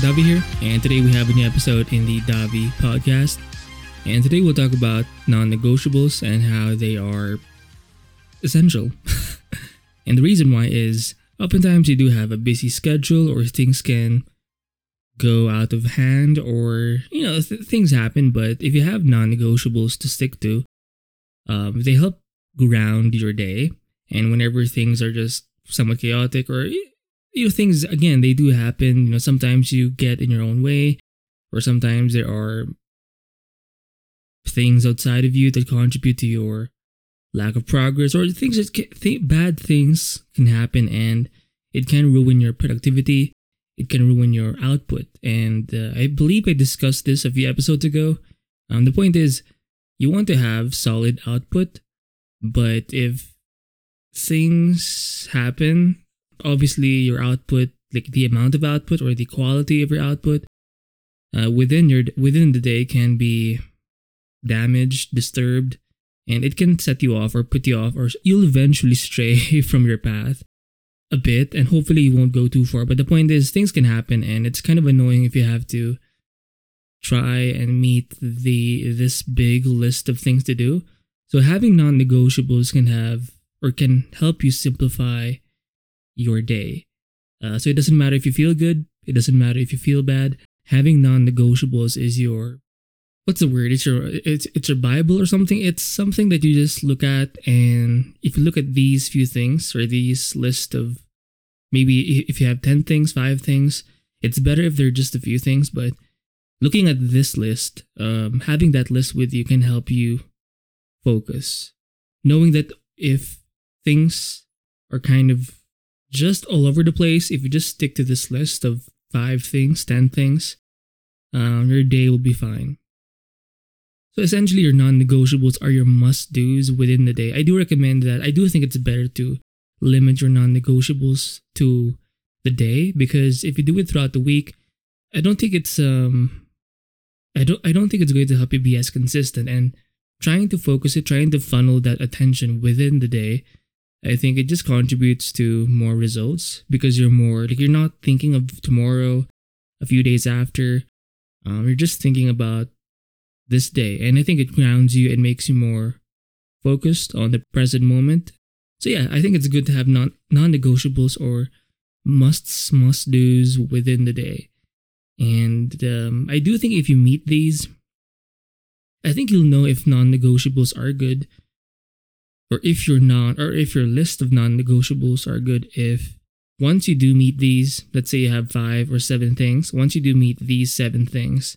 Davi here, and today we have a new episode in the Davi podcast. And today we'll talk about non negotiables and how they are essential. and the reason why is oftentimes you do have a busy schedule or things can go out of hand or, you know, th- things happen. But if you have non negotiables to stick to, um, they help ground your day. And whenever things are just somewhat chaotic or you know things again they do happen. You know sometimes you get in your own way or sometimes there are things outside of you that contribute to your lack of progress or things that can, th- bad things can happen and it can ruin your productivity. It can ruin your output. And uh, i believe i discussed this a few episodes ago. Um, the point is you want to have solid output but if things happen obviously your output like the amount of output or the quality of your output uh, within your within the day can be damaged disturbed and it can set you off or put you off or you'll eventually stray from your path a bit and hopefully you won't go too far. But the point is things can happen and it's kind of annoying if you have to try and meet the this big list of things to do. So having non-negotiables can have or can help you simplify your day. Uh, so it doesn't matter if you feel good, it doesn't matter if you feel bad. Having non-negotiables is your what's the word? It's your it's it's your Bible or something. It's something that you just look at, and if you look at these few things or these list of maybe if you have ten things, five things, it's better if they're just a few things. But looking at this list, um, having that list with you can help you focus, knowing that if things are kind of just all over the place, if you just stick to this list of five things, ten things, um, your day will be fine. So essentially, your non-negotiables are your must-dos within the day. I do recommend that. I do think it's better to limit your non-negotiables to the day because if you do it throughout the week, I don't think it's um, I don't I don't think it's going to help you be as consistent and trying to focus it, trying to funnel that attention within the day I think it just contributes to more results because you're more like you're not thinking of tomorrow, a few days after. Um, you're just thinking about this day, and I think it grounds you and makes you more focused on the present moment. So yeah, I think it's good to have non non-negotiables or musts, must dos within the day. And um, I do think if you meet these, I think you'll know if non-negotiables are good or if you're not, or if your list of non negotiables are good, if once you do meet these, let's say you have five or seven things, once you do meet these seven things,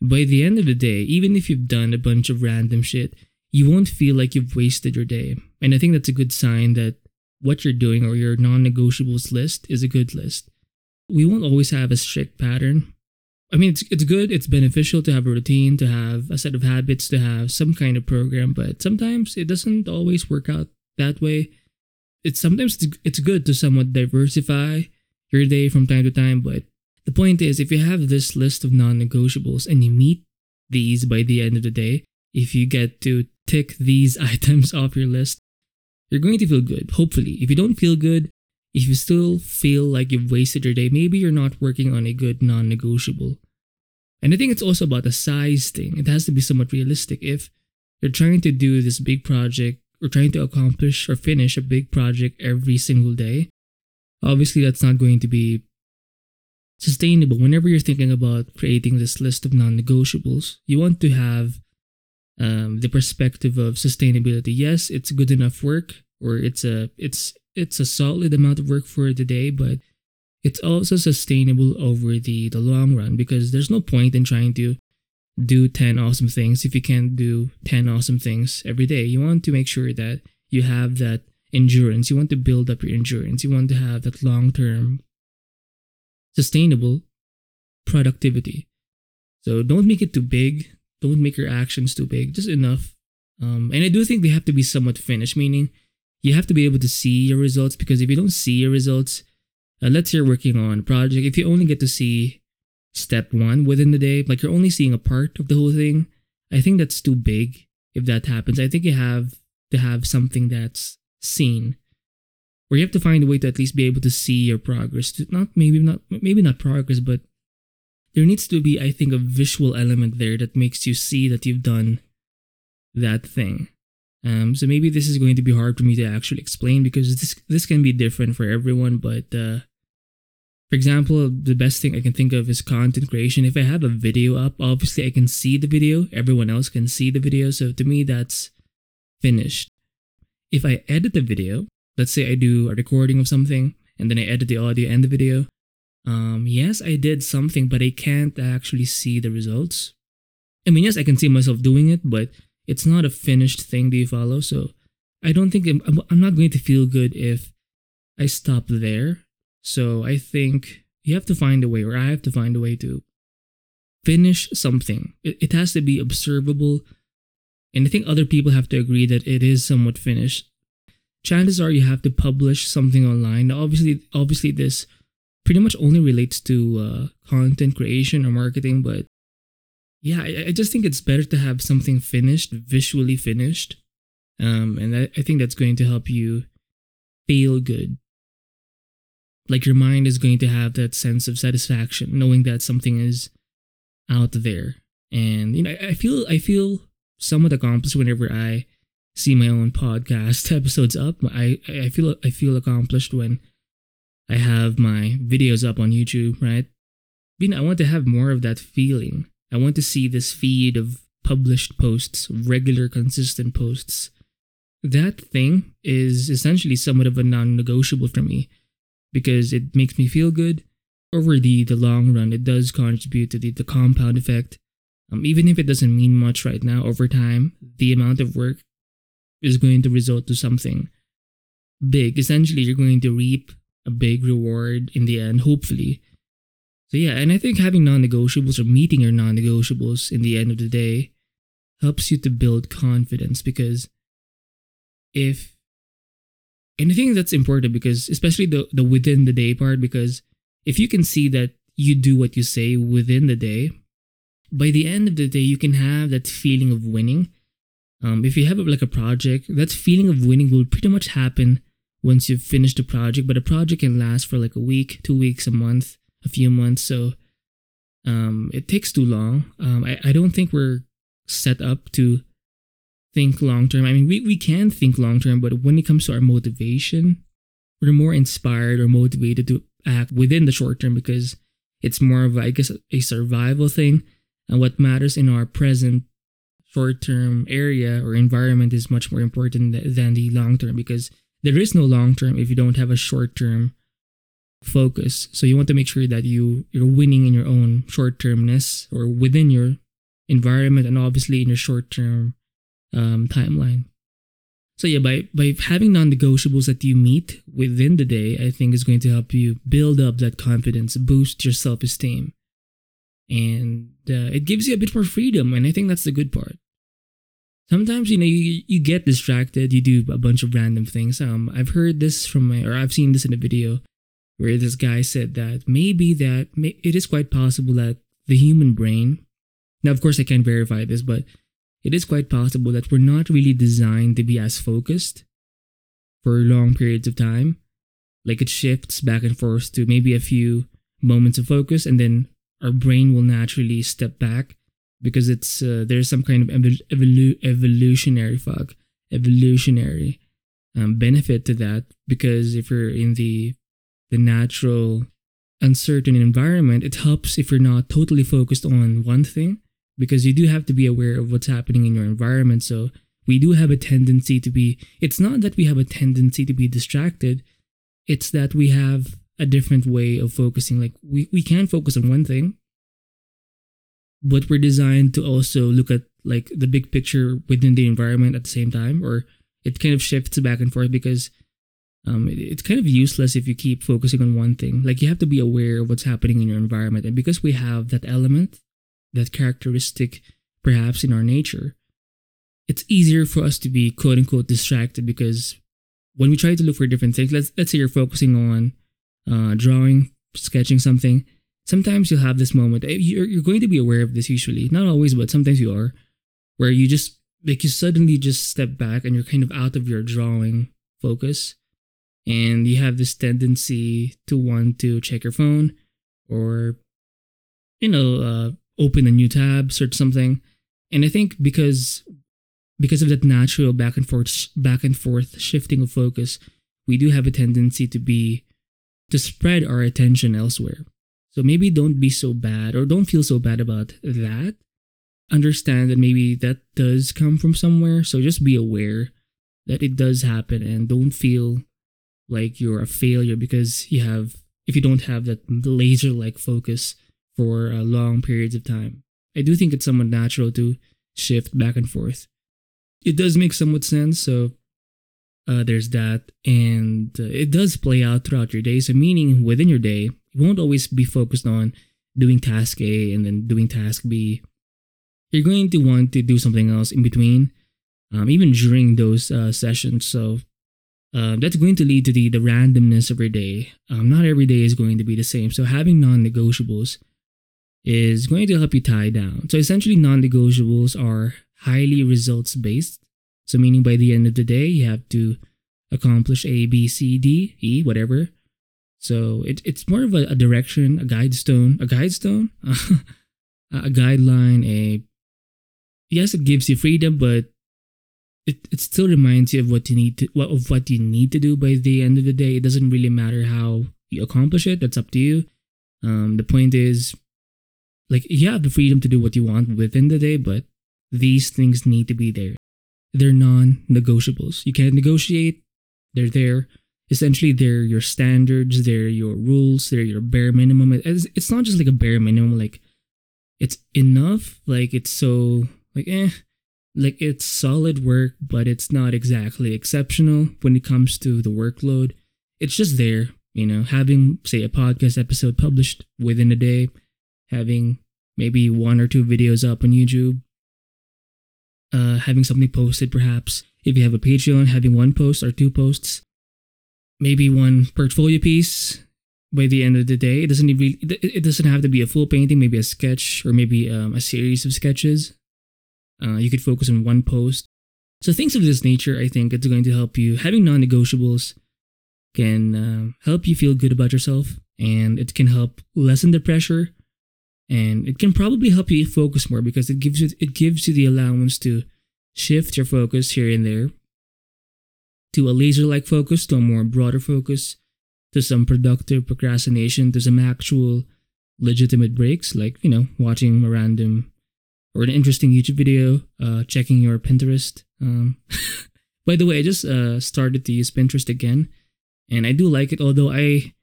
by the end of the day, even if you've done a bunch of random shit, you won't feel like you've wasted your day. And I think that's a good sign that what you're doing or your non negotiables list is a good list. We won't always have a strict pattern, I mean, it's it's good. It's beneficial to have a routine, to have a set of habits, to have some kind of program. But sometimes it doesn't always work out that way. It's sometimes it's good to somewhat diversify your day from time to time. But the point is, if you have this list of non-negotiables and you meet these by the end of the day, if you get to tick these items off your list, you're going to feel good. Hopefully, if you don't feel good, if you still feel like you've wasted your day, maybe you're not working on a good non negotiable. And I think it's also about the size thing. It has to be somewhat realistic. If you're trying to do this big project or trying to accomplish or finish a big project every single day, obviously that's not going to be sustainable. Whenever you're thinking about creating this list of non negotiables, you want to have um, the perspective of sustainability. Yes, it's good enough work, or it's a it's it's a solid amount of work for the day, but it's also sustainable over the, the long run because there's no point in trying to do 10 awesome things if you can't do 10 awesome things every day. You want to make sure that you have that endurance. You want to build up your endurance. You want to have that long term sustainable productivity. So don't make it too big. Don't make your actions too big. Just enough. Um, and I do think they have to be somewhat finished, meaning you have to be able to see your results because if you don't see your results, uh, let's say you're working on a project, if you only get to see step one within the day, like you're only seeing a part of the whole thing, I think that's too big if that happens. I think you have to have something that's seen. Or you have to find a way to at least be able to see your progress. Not maybe not maybe not progress, but there needs to be, I think, a visual element there that makes you see that you've done that thing. Um, so maybe this is going to be hard for me to actually explain because this this can be different for everyone. But uh, for example, the best thing I can think of is content creation. If I have a video up, obviously I can see the video. Everyone else can see the video. So to me, that's finished. If I edit the video, let's say I do a recording of something and then I edit the audio and the video. Um, yes, I did something, but I can't actually see the results. I mean, yes, I can see myself doing it, but it's not a finished thing. Do you follow? So I don't think I'm, I'm not going to feel good if I stop there. So I think you have to find a way, or I have to find a way to finish something. It, it has to be observable. And I think other people have to agree that it is somewhat finished. Chances are you have to publish something online. Obviously, obviously, this pretty much only relates to uh, content creation or marketing, but yeah, I, I, just think it's better to have something finished, visually finished. Um, and I, I think that's going to help you feel good. Like your mind is going to have that sense of satisfaction knowing that something is out there. And you know, I, I feel I feel somewhat accomplished whenever I see my own podcast episodes up. I I feel I feel accomplished when I have my videos up on YouTube, right? You know, I want to have more of that feeling I want to see this feed of published posts, regular, consistent posts. That thing is essentially somewhat of a non negotiable for me because it makes me feel good. Over the, the long run, it does contribute to the, the compound effect. Um, even if it doesn't mean much right now, over time, the amount of work is going to result to something big. Essentially, you're going to reap a big reward in the end, hopefully. So yeah, and I think having non-negotiables or meeting your non-negotiables in the end of the day helps you to build confidence because if and I think that's important because especially the the within the day part because if you can see that you do what you say within the day, by the end of the day you can have that feeling of winning. Um, if you have like a project, that feeling of winning will pretty much happen once you've finished the project. But a project can last for like a week, two weeks, a month a few months. So um, it takes too long. Um, I, I don't think we're set up to think long term. I mean, we, we can think long term, but when it comes to our motivation, we're more inspired or motivated to act within the short term because it's more of, I guess, a survival thing. And what matters in our present short term area or environment is much more important than the long term because there is no long term if you don't have a short term focus. So you want to make sure that you you're winning in your own short termness or within your environment and obviously in your short term um, timeline. So yeah, by by having non-negotiables that you meet within the day, I think is going to help you build up that confidence, boost your self-esteem, and uh, it gives you a bit more freedom. And I think that's the good part. Sometimes you know you, you get distracted, you do a bunch of random things. Um, I've heard this from my, or I've seen this in a video where this guy said that maybe that it is quite possible that the human brain now of course i can't verify this but it is quite possible that we're not really designed to be as focused for long periods of time. Like it shifts back and forth to maybe a few moments of focus and then our brain will naturally step back because it's uh, there's some kind of evolu- evolutionary fuck evolutionary um, benefit to that because if you're in the the natural uncertain environment, it helps if you're not totally focused on one thing because you do have to be aware of what's happening in your environment. So we do have a tendency to be, it's not that we have a tendency to be distracted, it's that we have a different way of focusing. Like we, we can focus on one thing, but we're designed to also look at like the big picture within the environment at the same time, or it kind of shifts back and forth because um, it, it's kind of useless if you keep focusing on one thing. Like you have to be aware of what's happening in your environment, and because we have that element, that characteristic, perhaps in our nature, it's easier for us to be quote unquote distracted because when we try to look for different things, let's let's say you're focusing on uh, drawing, sketching something. Sometimes you'll have this moment. Eh, you're, you're going to be aware of this usually, not always, but sometimes you are, where you just like you suddenly just step back and you're kind of out of your drawing focus and you have this tendency to want to check your phone or you know, uh, open a new tab, search something. And I think because because of that natural back and forth back and forth shifting of focus, we do have a tendency to be to spread our attention elsewhere. So maybe don't be so bad or don't feel so bad about that. Understand that maybe that does come from somewhere. So just be aware that it does happen and don't feel like you're a failure because you have if you don't have that laser like focus for uh, long periods of time. I do think it's somewhat natural to shift back and forth. It does make somewhat sense, so uh, there's that. And uh, it does play out throughout your day. So, meaning within your day, you won't always be focused on doing task A and then doing task B. You're going to want to do something else in between, um, even during those uh, sessions. So, uh, that's going to lead to the, the randomness of your day. Um, not every day is going to be the same. So, having non negotiables is going to help you tie down. So, essentially, non negotiables are highly results based. So, meaning by the end of the day, you have to accomplish A, B, C, D, E, whatever. So, it, it's more of a, a direction, a guide stone, a guide stone, a guideline, a yes, it gives you freedom, but it, it still reminds you of what you need to what of what you need to do by the end of the day. It doesn't really matter how you accomplish it. That's up to you. Um, the point is, like you have the freedom to do what you want within the day, but these things need to be there. They're non-negotiables. You can't negotiate. They're there. Essentially, they're your standards. They're your rules. They're your bare minimum. It's, it's not just like a bare minimum. Like it's enough. Like it's so like eh like it's solid work, but it's not exactly exceptional when it comes to the workload. It's just there, you know, having, say, a podcast episode published within a day, having maybe one or two videos up on YouTube, uh, having something posted perhaps. If you have a Patreon, having one post or two posts, maybe one portfolio piece by the end of the day. It doesn't even it doesn't have to be a full painting, maybe a sketch or maybe um, a series of sketches uh, you could focus on one post. So things of this nature, I think it's going to help you. Having non-negotiables can uh, help you feel good about yourself, and it can help lessen the pressure, and it can probably help you focus more because it gives you it gives you the allowance to shift your focus here and there to a laser-like focus, to a more broader focus, to some productive procrastination, to some actual legitimate breaks, like you know watching a random or an interesting YouTube video, uh, checking your Pinterest. Um, by the way, I just uh, started to use Pinterest again, and I do like it. Although I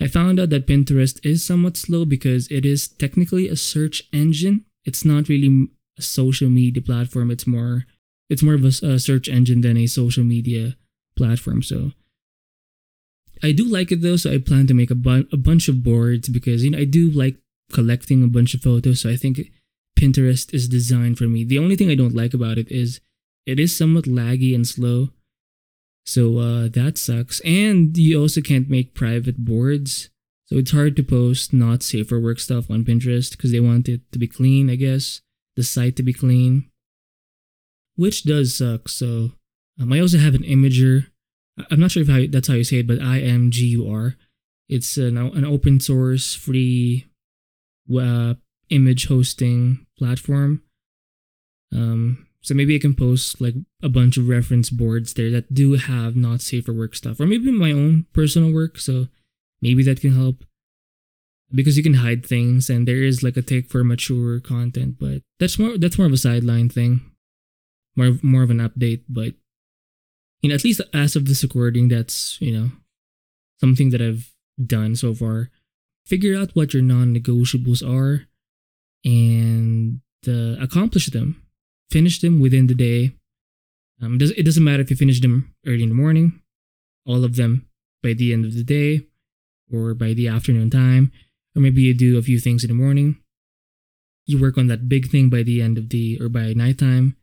I found out that Pinterest is somewhat slow because it is technically a search engine. It's not really a social media platform. It's more it's more of a, a search engine than a social media platform. So I do like it though. So I plan to make a, bu- a bunch of boards because you know I do like collecting a bunch of photos. So I think Pinterest is designed for me. The only thing I don't like about it is it is somewhat laggy and slow. So uh, that sucks. And you also can't make private boards. So it's hard to post not safe for work stuff on Pinterest because they want it to be clean, I guess. The site to be clean. Which does suck. So um, I also have an Imgur. I'm not sure if I, that's how you say it, but I M G U R. It's an, an open source, free uh, image hosting platform. Um, so maybe I can post like a bunch of reference boards there that do have not safe for work stuff, or maybe my own personal work. So maybe that can help because you can hide things, and there is like a take for mature content. But that's more that's more of a sideline thing, more more of an update. But you know, at least as of this recording, that's you know something that I've done so far. Figure out what your non-negotiables are and uh, accomplish them, finish them within the day. Um, it doesn't matter if you finish them early in the morning, all of them by the end of the day, or by the afternoon time, or maybe you do a few things in the morning. You work on that big thing by the end of the or by nighttime.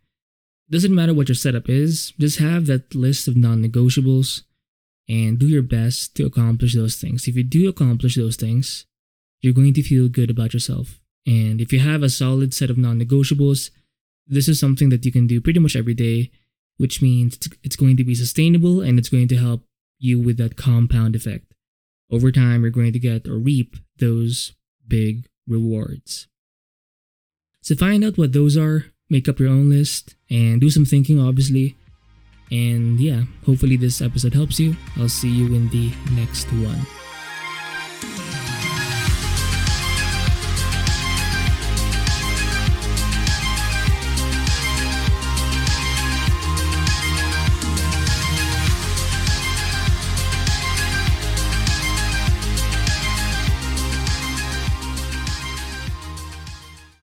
Doesn't matter what your setup is, just have that list of non negotiables and do your best to accomplish those things. If you do accomplish those things, you're going to feel good about yourself. And if you have a solid set of non negotiables, this is something that you can do pretty much every day, which means it's going to be sustainable and it's going to help you with that compound effect. Over time, you're going to get or reap those big rewards. So find out what those are, make up your own list, and do some thinking, obviously. And yeah, hopefully this episode helps you. I'll see you in the next one.